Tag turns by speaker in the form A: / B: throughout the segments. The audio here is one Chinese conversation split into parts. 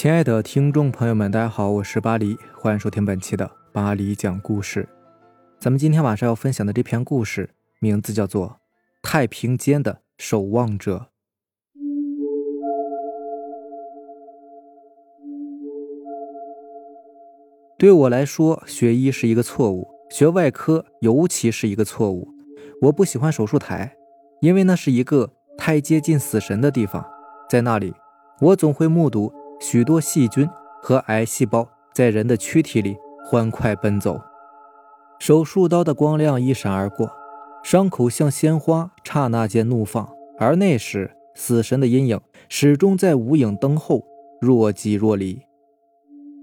A: 亲爱的听众朋友们，大家好，我是巴黎，欢迎收听本期的巴黎讲故事。咱们今天晚上要分享的这篇故事，名字叫做《太平间的守望者》。对我来说，学医是一个错误，学外科尤其是一个错误。我不喜欢手术台，因为那是一个太接近死神的地方，在那里，我总会目睹。许多细菌和癌细胞在人的躯体里欢快奔走，手术刀的光亮一闪而过，伤口像鲜花，刹那间怒放。而那时，死神的阴影始终在无影灯后若即若离。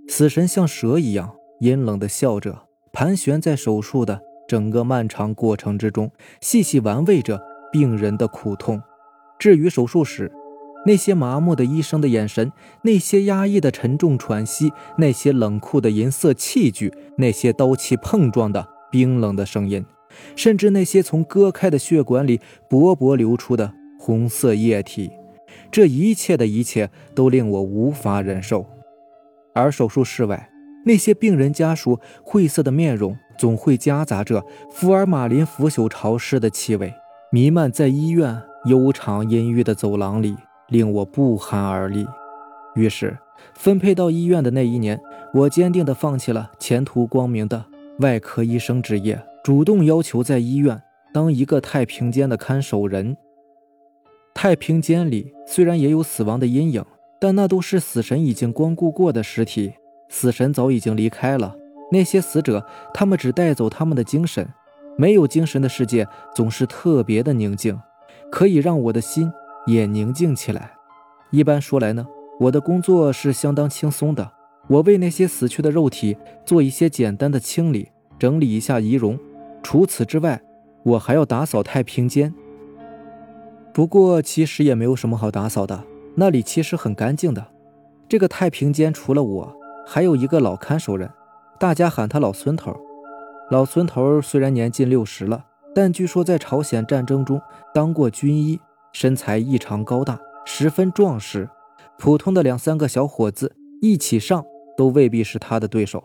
A: 死神像蛇一样阴冷地笑着，盘旋在手术的整个漫长过程之中，细细玩味着病人的苦痛。至于手术室，那些麻木的医生的眼神，那些压抑的沉重喘息，那些冷酷的银色器具，那些刀器碰撞的冰冷的声音，甚至那些从割开的血管里勃勃流出的红色液体，这一切的一切都令我无法忍受。而手术室外，那些病人家属晦涩的面容，总会夹杂着福尔马林腐朽潮湿的气味，弥漫在医院悠长阴郁的走廊里。令我不寒而栗。于是，分配到医院的那一年，我坚定地放弃了前途光明的外科医生职业，主动要求在医院当一个太平间的看守人。太平间里虽然也有死亡的阴影，但那都是死神已经光顾过的尸体。死神早已经离开了，那些死者，他们只带走他们的精神。没有精神的世界总是特别的宁静，可以让我的心。也宁静起来。一般说来呢，我的工作是相当轻松的。我为那些死去的肉体做一些简单的清理，整理一下仪容。除此之外，我还要打扫太平间。不过其实也没有什么好打扫的，那里其实很干净的。这个太平间除了我，还有一个老看守人，大家喊他老孙头。老孙头虽然年近六十了，但据说在朝鲜战争中当过军医。身材异常高大，十分壮实，普通的两三个小伙子一起上都未必是他的对手。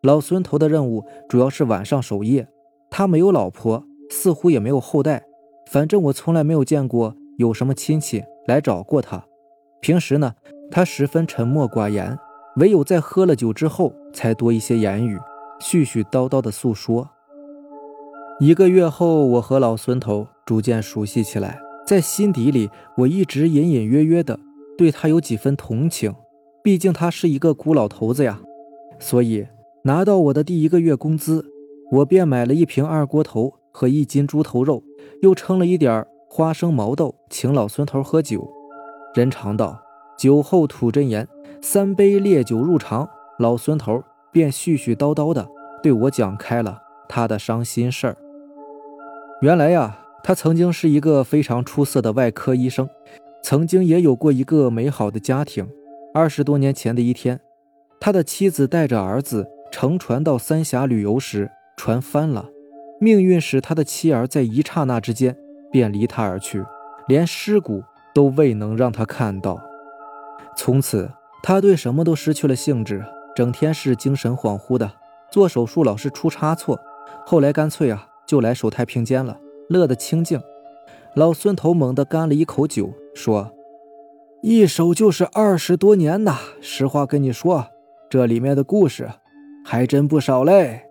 A: 老孙头的任务主要是晚上守夜，他没有老婆，似乎也没有后代，反正我从来没有见过有什么亲戚来找过他。平时呢，他十分沉默寡言，唯有在喝了酒之后才多一些言语，絮絮叨叨的诉说。一个月后，我和老孙头逐渐熟悉起来。在心底里，我一直隐隐约约的对他有几分同情，毕竟他是一个孤老头子呀。所以拿到我的第一个月工资，我便买了一瓶二锅头和一斤猪头肉，又称了一点花生毛豆，请老孙头喝酒。人常道，酒后吐真言，三杯烈酒入肠，老孙头便絮絮叨叨的对我讲开了他的伤心事儿。原来呀。他曾经是一个非常出色的外科医生，曾经也有过一个美好的家庭。二十多年前的一天，他的妻子带着儿子乘船到三峡旅游时，船翻了，命运使他的妻儿在一刹那之间便离他而去，连尸骨都未能让他看到。从此，他对什么都失去了兴致，整天是精神恍惚的，做手术老是出差错。后来干脆啊，就来守太平间了。乐得清静，老孙头猛地干了一口酒，说：“一守就是二十多年呐！实话跟你说，这里面的故事还真不少嘞。”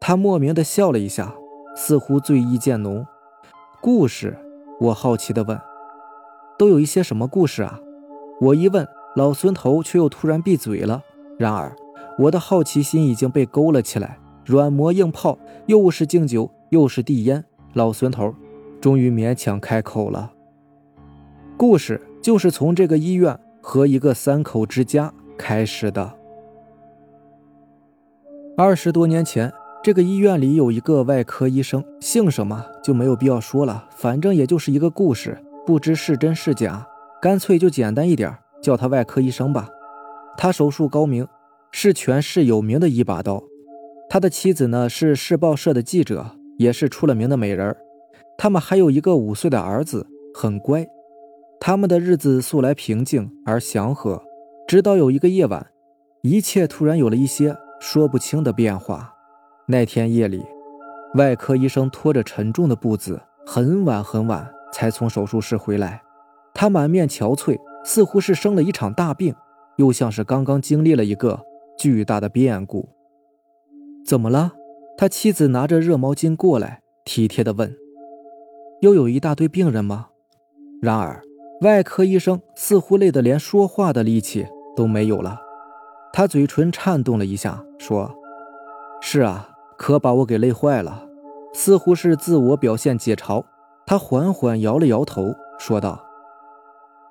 A: 他莫名的笑了一下，似乎醉意渐浓。故事？我好奇的问：“都有一些什么故事啊？”我一问，老孙头却又突然闭嘴了。然而，我的好奇心已经被勾了起来，软磨硬泡，又是敬酒，又是递烟。老孙头终于勉强开口了。故事就是从这个医院和一个三口之家开始的。二十多年前，这个医院里有一个外科医生，姓什么就没有必要说了，反正也就是一个故事，不知是真是假，干脆就简单一点，叫他外科医生吧。他手术高明，是全市有名的一把刀。他的妻子呢，是市报社的记者。也是出了名的美人他们还有一个五岁的儿子，很乖。他们的日子素来平静而祥和。直到有一个夜晚，一切突然有了一些说不清的变化。那天夜里，外科医生拖着沉重的步子，很晚很晚才从手术室回来。他满面憔悴，似乎是生了一场大病，又像是刚刚经历了一个巨大的变故。怎么了？他妻子拿着热毛巾过来，体贴地问：“又有一大堆病人吗？”然而，外科医生似乎累得连说话的力气都没有了。他嘴唇颤动了一下，说：“是啊。”可把我给累坏了，似乎是自我表现解嘲。他缓缓摇了摇头，说道：“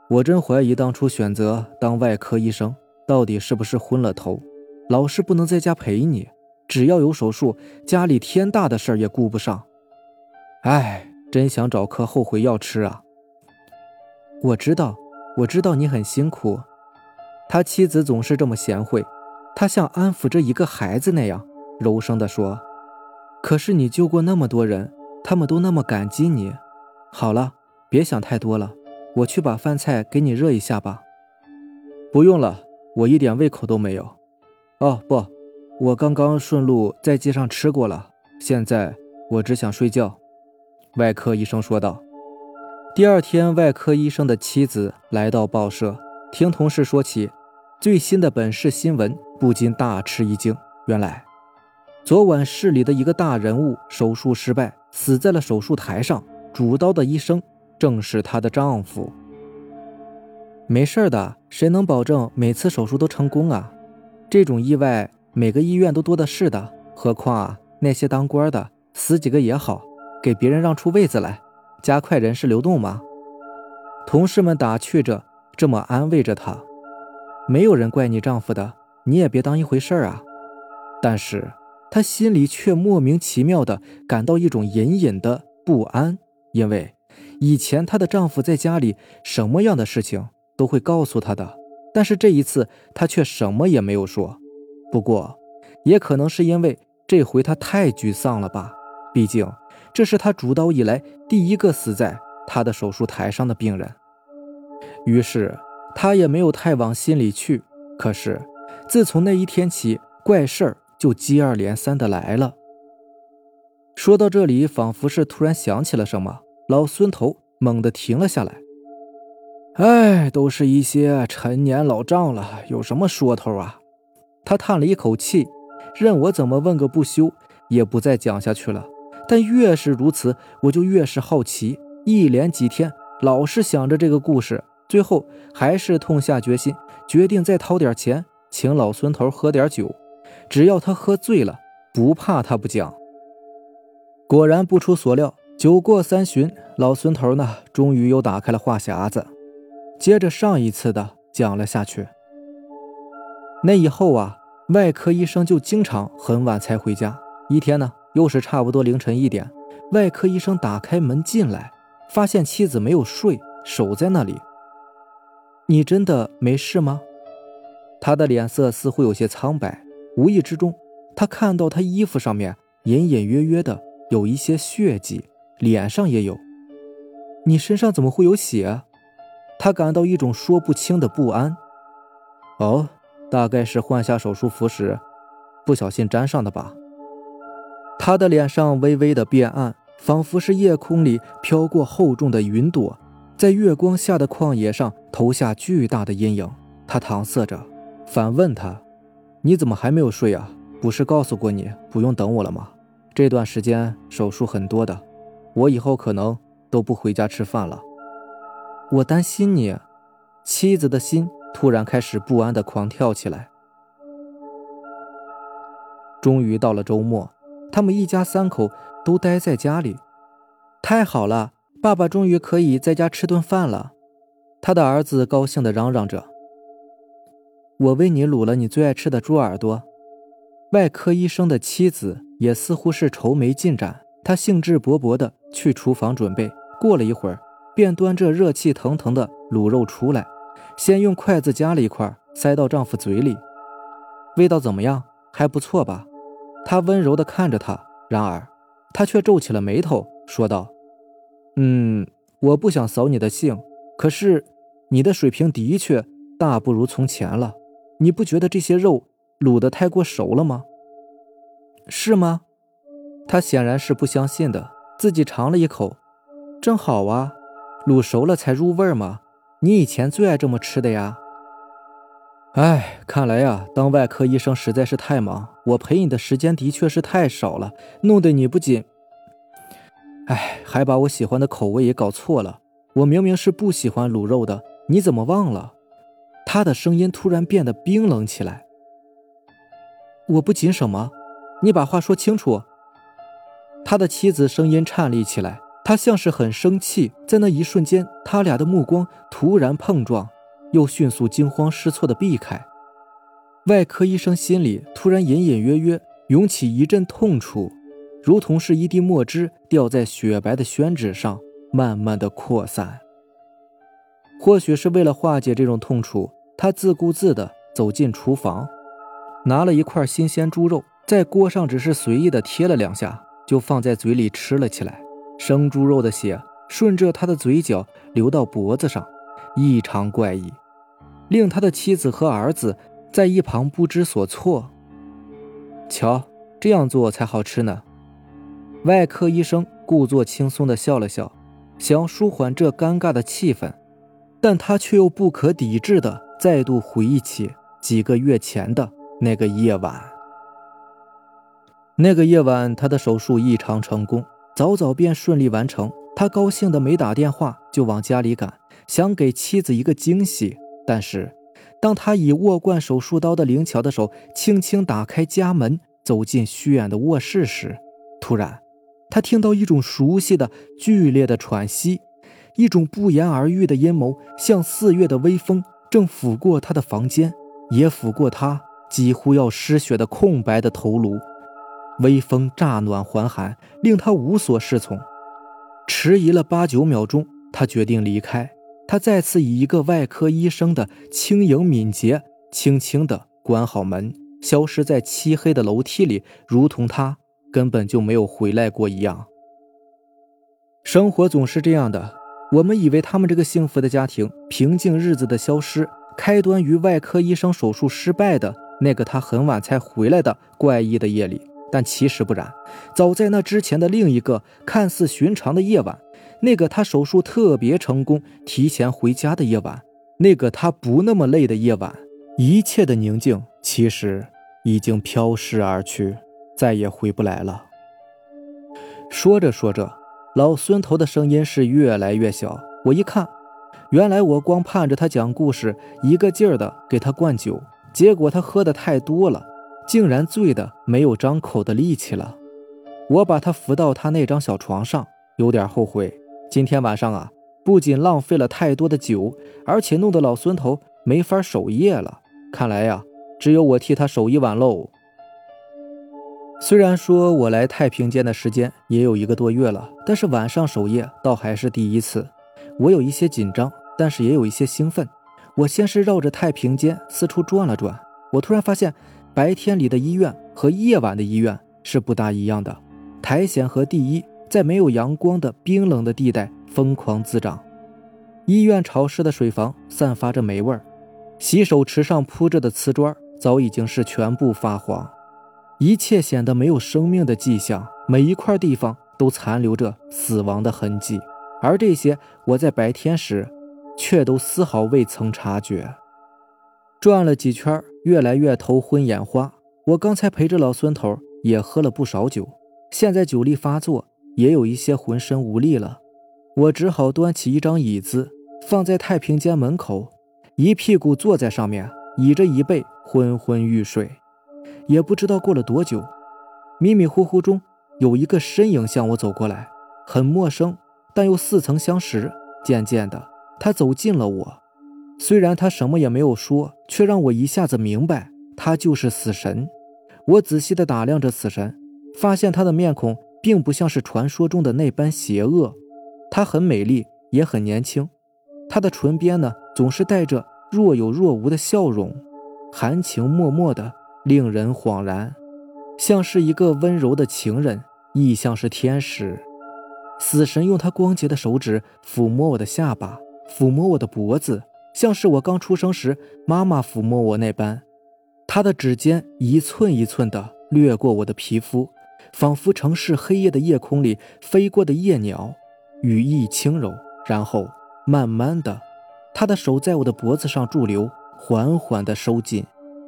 A: 我真怀疑当初选择当外科医生，到底是不是昏了头？老是不能在家陪你，只要有手术，家里天大的事儿也顾不上。哎，真想找颗后悔药吃啊！”我知道，我知道你很辛苦。他妻子总是这么贤惠，他像安抚着一个孩子那样。柔声地说：“可是你救过那么多人，他们都那么感激你。好了，别想太多了，我去把饭菜给你热一下吧。”“不用了，我一点胃口都没有。”“哦，不，我刚刚顺路在街上吃过了，现在我只想睡觉。”外科医生说道。第二天，外科医生的妻子来到报社，听同事说起最新的本市新闻，不禁大吃一惊。原来。昨晚市里的一个大人物手术失败，死在了手术台上。主刀的医生正是她的丈夫。没事的，谁能保证每次手术都成功啊？这种意外每个医院都多的是的。何况啊，那些当官的死几个也好，给别人让出位子来，加快人事流动嘛。同事们打趣着，这么安慰着她。没有人怪你丈夫的，你也别当一回事啊。但是。她心里却莫名其妙的感到一种隐隐的不安，因为以前她的丈夫在家里什么样的事情都会告诉她的，但是这一次他却什么也没有说。不过，也可能是因为这回他太沮丧了吧，毕竟这是他主刀以来第一个死在他的手术台上的病人。于是他也没有太往心里去。可是自从那一天起，怪事儿。就接二连三的来了。说到这里，仿佛是突然想起了什么，老孙头猛地停了下来。哎，都是一些陈年老账了，有什么说头啊？他叹了一口气，任我怎么问个不休，也不再讲下去了。但越是如此，我就越是好奇。一连几天，老是想着这个故事，最后还是痛下决心，决定再掏点钱，请老孙头喝点酒。只要他喝醉了，不怕他不讲。果然不出所料，酒过三巡，老孙头呢，终于又打开了话匣子，接着上一次的讲了下去。那以后啊，外科医生就经常很晚才回家。一天呢，又是差不多凌晨一点，外科医生打开门进来，发现妻子没有睡，守在那里。你真的没事吗？他的脸色似乎有些苍白。无意之中，他看到他衣服上面隐隐约约的有一些血迹，脸上也有。你身上怎么会有血？他感到一种说不清的不安。哦，大概是换下手术服时不小心沾上的吧。他的脸上微微的变暗，仿佛是夜空里飘过厚重的云朵，在月光下的旷野上投下巨大的阴影。他搪塞着，反问他。你怎么还没有睡啊？不是告诉过你不用等我了吗？这段时间手术很多的，我以后可能都不回家吃饭了。我担心你，妻子的心突然开始不安的狂跳起来。终于到了周末，他们一家三口都待在家里。太好了，爸爸终于可以在家吃顿饭了。他的儿子高兴地嚷嚷着。我为你卤了你最爱吃的猪耳朵。外科医生的妻子也似乎是愁眉进展，她兴致勃勃地去厨房准备。过了一会儿，便端着热气腾腾的卤肉出来，先用筷子夹了一块，塞到丈夫嘴里。味道怎么样？还不错吧？他温柔地看着他，然而他却皱起了眉头，说道：“嗯，我不想扫你的兴，可是你的水平的确……”大不如从前了。你不觉得这些肉卤得太过熟了吗？是吗？他显然是不相信的，自己尝了一口，正好啊，卤熟了才入味吗？你以前最爱这么吃的呀。哎，看来呀，当外科医生实在是太忙，我陪你的时间的确是太少了，弄得你不仅……哎，还把我喜欢的口味也搞错了。我明明是不喜欢卤肉的，你怎么忘了？他的声音突然变得冰冷起来。我不仅什么？你把话说清楚。他的妻子声音颤栗起来，他像是很生气。在那一瞬间，他俩的目光突然碰撞，又迅速惊慌失措的避开。外科医生心里突然隐隐约约涌起一阵痛楚，如同是一滴墨汁掉在雪白的宣纸上，慢慢的扩散。或许是为了化解这种痛楚，他自顾自地走进厨房，拿了一块新鲜猪肉，在锅上只是随意地贴了两下，就放在嘴里吃了起来。生猪肉的血顺着他的嘴角流到脖子上，异常怪异，令他的妻子和儿子在一旁不知所措。瞧，这样做才好吃呢。外科医生故作轻松地笑了笑，想舒缓这尴尬的气氛。但他却又不可抵制的再度回忆起几个月前的那个夜晚。那个夜晚，他的手术异常成功，早早便顺利完成。他高兴的没打电话就往家里赶，想给妻子一个惊喜。但是，当他以握惯手术刀的灵巧的手轻轻打开家门，走进虚掩的卧室时，突然，他听到一种熟悉的剧烈的喘息。一种不言而喻的阴谋，像四月的微风，正拂过他的房间，也拂过他几乎要失血的空白的头颅。微风乍暖还寒，令他无所适从。迟疑了八九秒钟，他决定离开。他再次以一个外科医生的轻盈敏捷，轻轻地关好门，消失在漆黑的楼梯里，如同他根本就没有回来过一样。生活总是这样的。我们以为他们这个幸福的家庭平静日子的消失，开端于外科医生手术失败的那个他很晚才回来的怪异的夜里，但其实不然。早在那之前的另一个看似寻常的夜晚，那个他手术特别成功、提前回家的夜晚，那个他不那么累的夜晚，一切的宁静其实已经飘逝而去，再也回不来了。说着说着。老孙头的声音是越来越小。我一看，原来我光盼着他讲故事，一个劲儿的给他灌酒，结果他喝的太多了，竟然醉的没有张口的力气了。我把他扶到他那张小床上，有点后悔，今天晚上啊，不仅浪费了太多的酒，而且弄得老孙头没法守夜了。看来呀，只有我替他守一晚喽。虽然说我来太平间的时间也有一个多月了，但是晚上守夜倒还是第一次。我有一些紧张，但是也有一些兴奋。我先是绕着太平间四处转了转，我突然发现，白天里的医院和夜晚的医院是不大一样的。苔藓和地衣在没有阳光的冰冷的地带疯狂滋长，医院潮湿的水房散发着霉味儿，洗手池上铺着的瓷砖早已经是全部发黄。一切显得没有生命的迹象，每一块地方都残留着死亡的痕迹，而这些我在白天时却都丝毫未曾察觉。转了几圈，越来越头昏眼花。我刚才陪着老孙头也喝了不少酒，现在酒力发作，也有一些浑身无力了。我只好端起一张椅子放在太平间门口，一屁股坐在上面，倚着椅背，昏昏欲睡。也不知道过了多久，迷迷糊糊中有一个身影向我走过来，很陌生，但又似曾相识。渐渐的，他走近了我，虽然他什么也没有说，却让我一下子明白，他就是死神。我仔细地打量着死神，发现他的面孔并不像是传说中的那般邪恶，他很美丽，也很年轻，他的唇边呢总是带着若有若无的笑容，含情脉脉的。令人恍然，像是一个温柔的情人，亦像是天使。死神用他光洁的手指抚摸我的下巴，抚摸我的脖子，像是我刚出生时妈妈抚摸我那般。他的指尖一寸一寸地掠过我的皮肤，仿佛城市黑夜的夜空里飞过的夜鸟，羽翼轻柔。然后慢慢的，他的手在我的脖子上驻留，缓缓地收紧。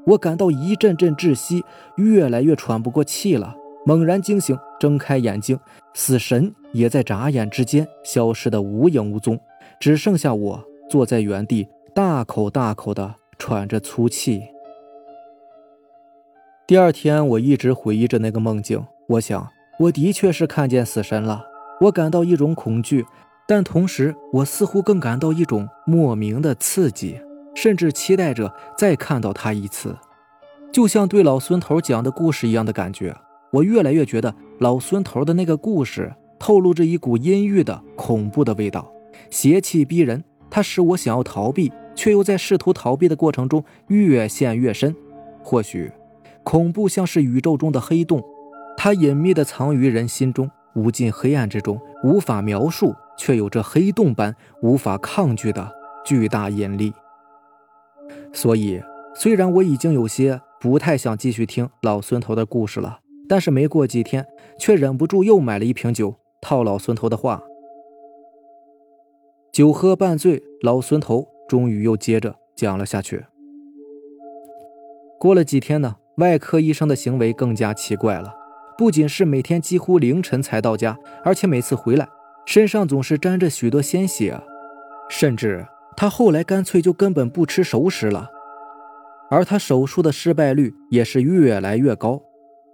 A: 我感到一阵阵窒息，越来越喘不过气了。猛然惊醒，睁开眼睛，死神也在眨眼之间消失得无影无踪，只剩下我坐在原地，大口大口地喘着粗气。第二天，我一直回忆着那个梦境。我想，我的确是看见死神了。我感到一种恐惧，但同时，我似乎更感到一种莫名的刺激，甚至期待着再看到他一次，就像对老孙头讲的故事一样的感觉。我越来越觉得老孙头的那个故事透露着一股阴郁的恐怖的味道，邪气逼人。它使我想要逃避，却又在试图逃避的过程中越陷越深。或许。恐怖像是宇宙中的黑洞，它隐秘地藏于人心中，无尽黑暗之中，无法描述，却有着黑洞般无法抗拒的巨大引力。所以，虽然我已经有些不太想继续听老孙头的故事了，但是没过几天，却忍不住又买了一瓶酒套老孙头的话。酒喝半醉，老孙头终于又接着讲了下去。过了几天呢？外科医生的行为更加奇怪了，不仅是每天几乎凌晨才到家，而且每次回来身上总是沾着许多鲜血，甚至他后来干脆就根本不吃熟食了。而他手术的失败率也是越来越高，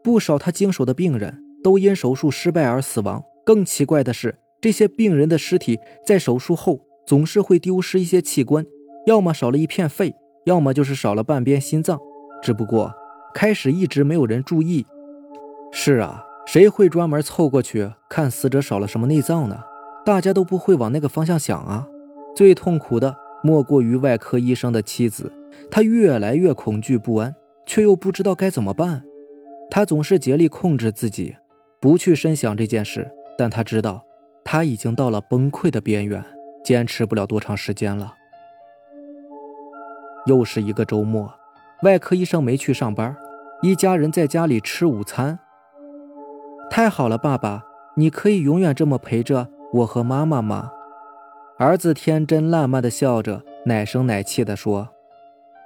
A: 不少他经手的病人都因手术失败而死亡。更奇怪的是，这些病人的尸体在手术后总是会丢失一些器官，要么少了一片肺，要么就是少了半边心脏。只不过。开始一直没有人注意，是啊，谁会专门凑过去看死者少了什么内脏呢？大家都不会往那个方向想啊。最痛苦的莫过于外科医生的妻子，她越来越恐惧不安，却又不知道该怎么办。她总是竭力控制自己，不去深想这件事，但她知道，她已经到了崩溃的边缘，坚持不了多长时间了。又是一个周末。外科医生没去上班，一家人在家里吃午餐。太好了，爸爸，你可以永远这么陪着我和妈妈吗？儿子天真烂漫的笑着，奶声奶气的说。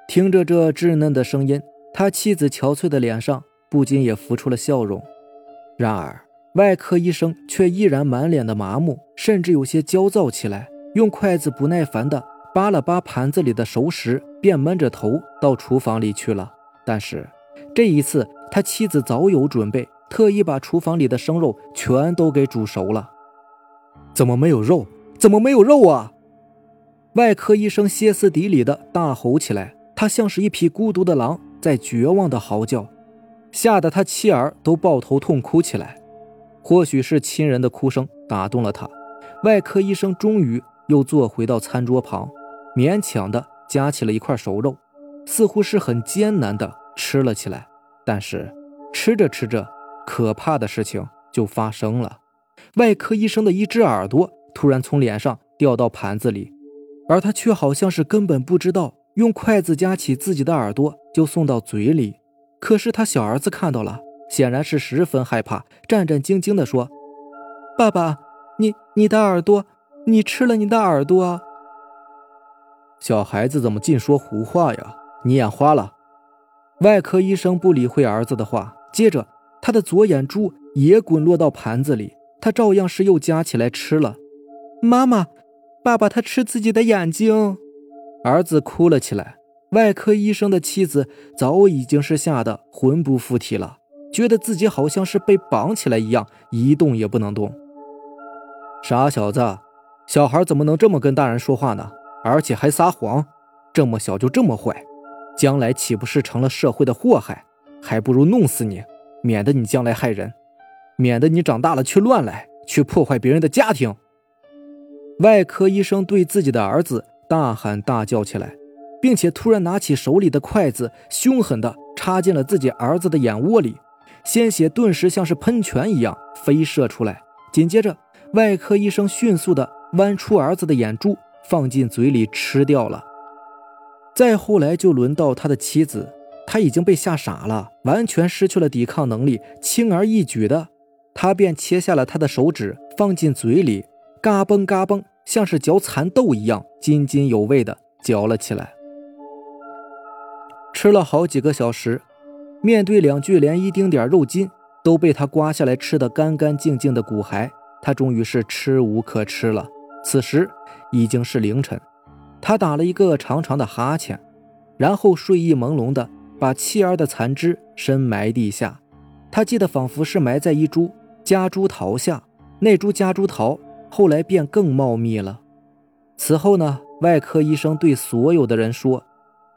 A: 听着这稚嫩的声音，他妻子憔悴的脸上不禁也浮出了笑容。然而，外科医生却依然满脸的麻木，甚至有些焦躁起来，用筷子不耐烦地扒了扒盘子里的熟食。便闷着头到厨房里去了。但是这一次，他妻子早有准备，特意把厨房里的生肉全都给煮熟了。怎么没有肉？怎么没有肉啊？外科医生歇斯底里的大吼起来，他像是一匹孤独的狼，在绝望的嚎叫，吓得他妻儿都抱头痛哭起来。或许是亲人的哭声打动了他，外科医生终于又坐回到餐桌旁，勉强的。夹起了一块熟肉，似乎是很艰难的吃了起来。但是吃着吃着，可怕的事情就发生了。外科医生的一只耳朵突然从脸上掉到盘子里，而他却好像是根本不知道，用筷子夹起自己的耳朵就送到嘴里。可是他小儿子看到了，显然是十分害怕，战战兢兢地说：“爸爸，你你的耳朵，你吃了你的耳朵啊。”小孩子怎么尽说胡话呀？你眼花了？外科医生不理会儿子的话，接着他的左眼珠也滚落到盘子里，他照样是又夹起来吃了。妈妈，爸爸他吃自己的眼睛，儿子哭了起来。外科医生的妻子早已经是吓得魂不附体了，觉得自己好像是被绑起来一样，一动也不能动。傻小子，小孩怎么能这么跟大人说话呢？而且还撒谎，这么小就这么坏，将来岂不是成了社会的祸害？还不如弄死你，免得你将来害人，免得你长大了去乱来，去破坏别人的家庭。外科医生对自己的儿子大喊大叫起来，并且突然拿起手里的筷子，凶狠地插进了自己儿子的眼窝里，鲜血顿时像是喷泉一样飞射出来。紧接着，外科医生迅速地剜出儿子的眼珠。放进嘴里吃掉了，再后来就轮到他的妻子，他已经被吓傻了，完全失去了抵抗能力，轻而易举的，他便切下了他的手指，放进嘴里，嘎嘣嘎嘣，像是嚼蚕豆一样，津津有味的嚼了起来。吃了好几个小时，面对两具连一丁点肉筋都被他刮下来吃的干干净净的骨骸，他终于是吃无可吃了。此时已经是凌晨。他打了一个长长的哈欠，然后睡意朦胧的把妻儿的残肢深埋地下。他记得仿佛是埋在一株夹竹桃下，那株夹竹桃后来便更茂密了。此后呢，外科医生对所有的人说，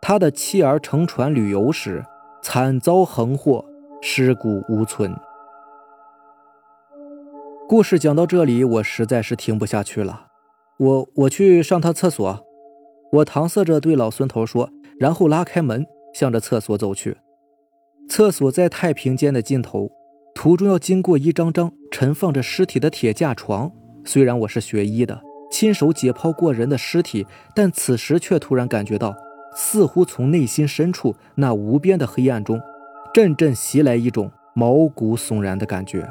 A: 他的妻儿乘船旅游时惨遭横祸，尸骨无存。故事讲到这里，我实在是听不下去了，我我去上趟厕所。我搪塞着对老孙头说，然后拉开门，向着厕所走去。厕所在太平间的尽头，途中要经过一张张陈放着尸体的铁架床。虽然我是学医的，亲手解剖过人的尸体，但此时却突然感觉到，似乎从内心深处那无边的黑暗中，阵阵袭来一种毛骨悚然的感觉。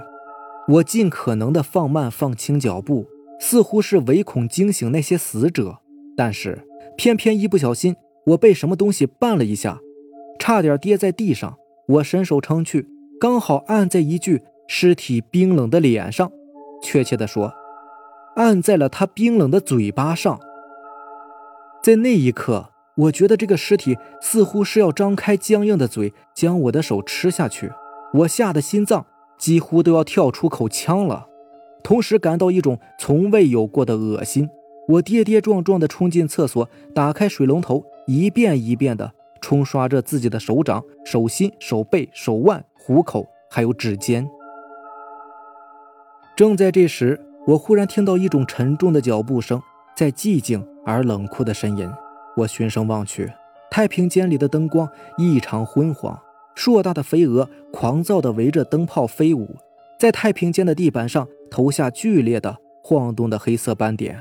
A: 我尽可能的放慢放轻脚步，似乎是唯恐惊醒那些死者，但是。偏偏一不小心，我被什么东西绊了一下，差点跌在地上。我伸手撑去，刚好按在一具尸体冰冷的脸上，确切的说，按在了他冰冷的嘴巴上。在那一刻，我觉得这个尸体似乎是要张开僵硬的嘴，将我的手吃下去。我吓得心脏几乎都要跳出口腔了，同时感到一种从未有过的恶心。我跌跌撞撞地冲进厕所，打开水龙头，一遍一遍地冲刷着自己的手掌、手心、手背、手腕、虎口，还有指尖。正在这时，我忽然听到一种沉重的脚步声，在寂静而冷酷的呻吟。我循声望去，太平间里的灯光异常昏黄，硕大的飞蛾狂躁地围着灯泡飞舞，在太平间的地板上投下剧烈的晃动的黑色斑点。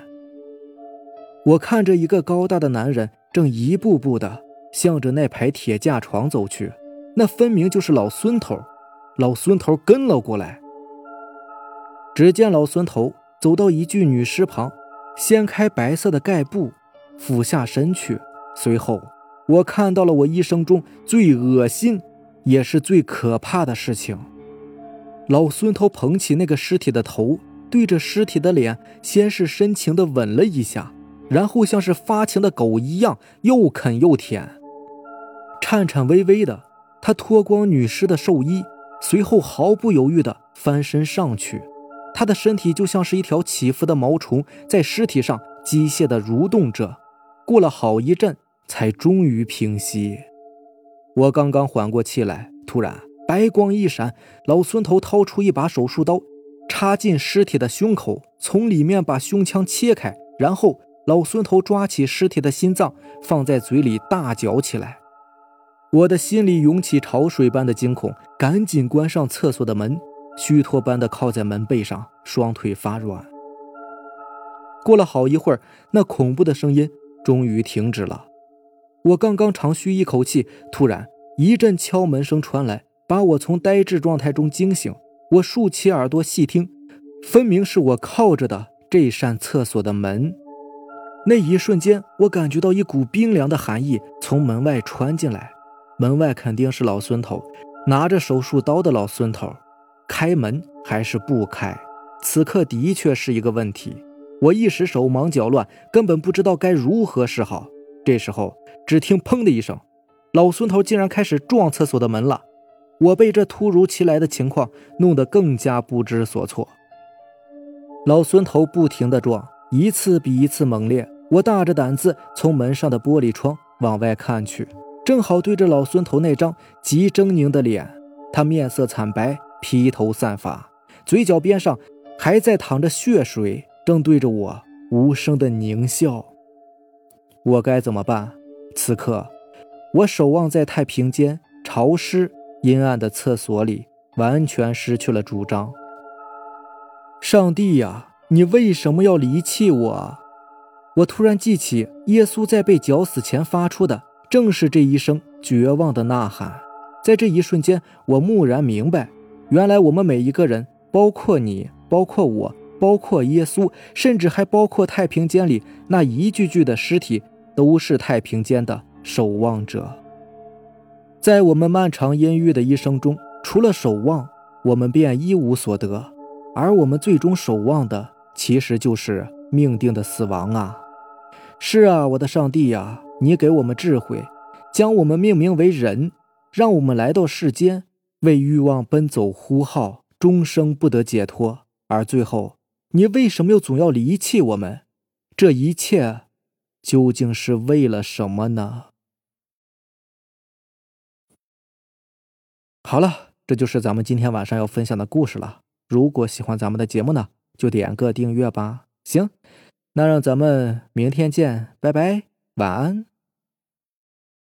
A: 我看着一个高大的男人正一步步的向着那排铁架床走去，那分明就是老孙头。老孙头跟了过来。只见老孙头走到一具女尸旁，掀开白色的盖布，俯下身去。随后，我看到了我一生中最恶心，也是最可怕的事情。老孙头捧起那个尸体的头，对着尸体的脸，先是深情的吻了一下。然后像是发情的狗一样，又啃又舔，颤颤巍巍的。他脱光女尸的寿衣，随后毫不犹豫地翻身上去。他的身体就像是一条起伏的毛虫，在尸体上机械地蠕动着。过了好一阵，才终于平息。我刚刚缓过气来，突然白光一闪，老孙头掏出一把手术刀，插进尸体的胸口，从里面把胸腔切开，然后。老孙头抓起尸体的心脏，放在嘴里大嚼起来。我的心里涌起潮水般的惊恐，赶紧关上厕所的门，虚脱般的靠在门背上，双腿发软。过了好一会儿，那恐怖的声音终于停止了。我刚刚长吁一口气，突然一阵敲门声传来，把我从呆滞状态中惊醒。我竖起耳朵细听，分明是我靠着的这扇厕所的门。那一瞬间，我感觉到一股冰凉的寒意从门外穿进来。门外肯定是老孙头，拿着手术刀的老孙头。开门还是不开？此刻的确是一个问题。我一时手忙脚乱，根本不知道该如何是好。这时候，只听“砰”的一声，老孙头竟然开始撞厕所的门了。我被这突如其来的情况弄得更加不知所措。老孙头不停地撞。一次比一次猛烈，我大着胆子从门上的玻璃窗往外看去，正好对着老孙头那张极狰狞的脸。他面色惨白，披头散发，嘴角边上还在淌着血水，正对着我无声的狞笑。我该怎么办？此刻，我守望在太平间潮湿阴暗的厕所里，完全失去了主张。上帝呀！你为什么要离弃我？我突然记起耶稣在被绞死前发出的正是这一声绝望的呐喊。在这一瞬间，我蓦然明白，原来我们每一个人，包括你，包括我，包括耶稣，甚至还包括太平间里那一具具的尸体，都是太平间的守望者。在我们漫长阴郁的一生中，除了守望，我们便一无所得。而我们最终守望的，其实就是命定的死亡啊！是啊，我的上帝呀，你给我们智慧，将我们命名为人。让我们来到世间，为欲望奔走呼号，终生不得解脱。而最后，你为什么又总要离弃我们？这一切，究竟是为了什么呢？好了，这就是咱们今天晚上要分享的故事了。如果喜欢咱们的节目呢，就点个订阅吧。行，那让咱们明天见，拜拜，晚安。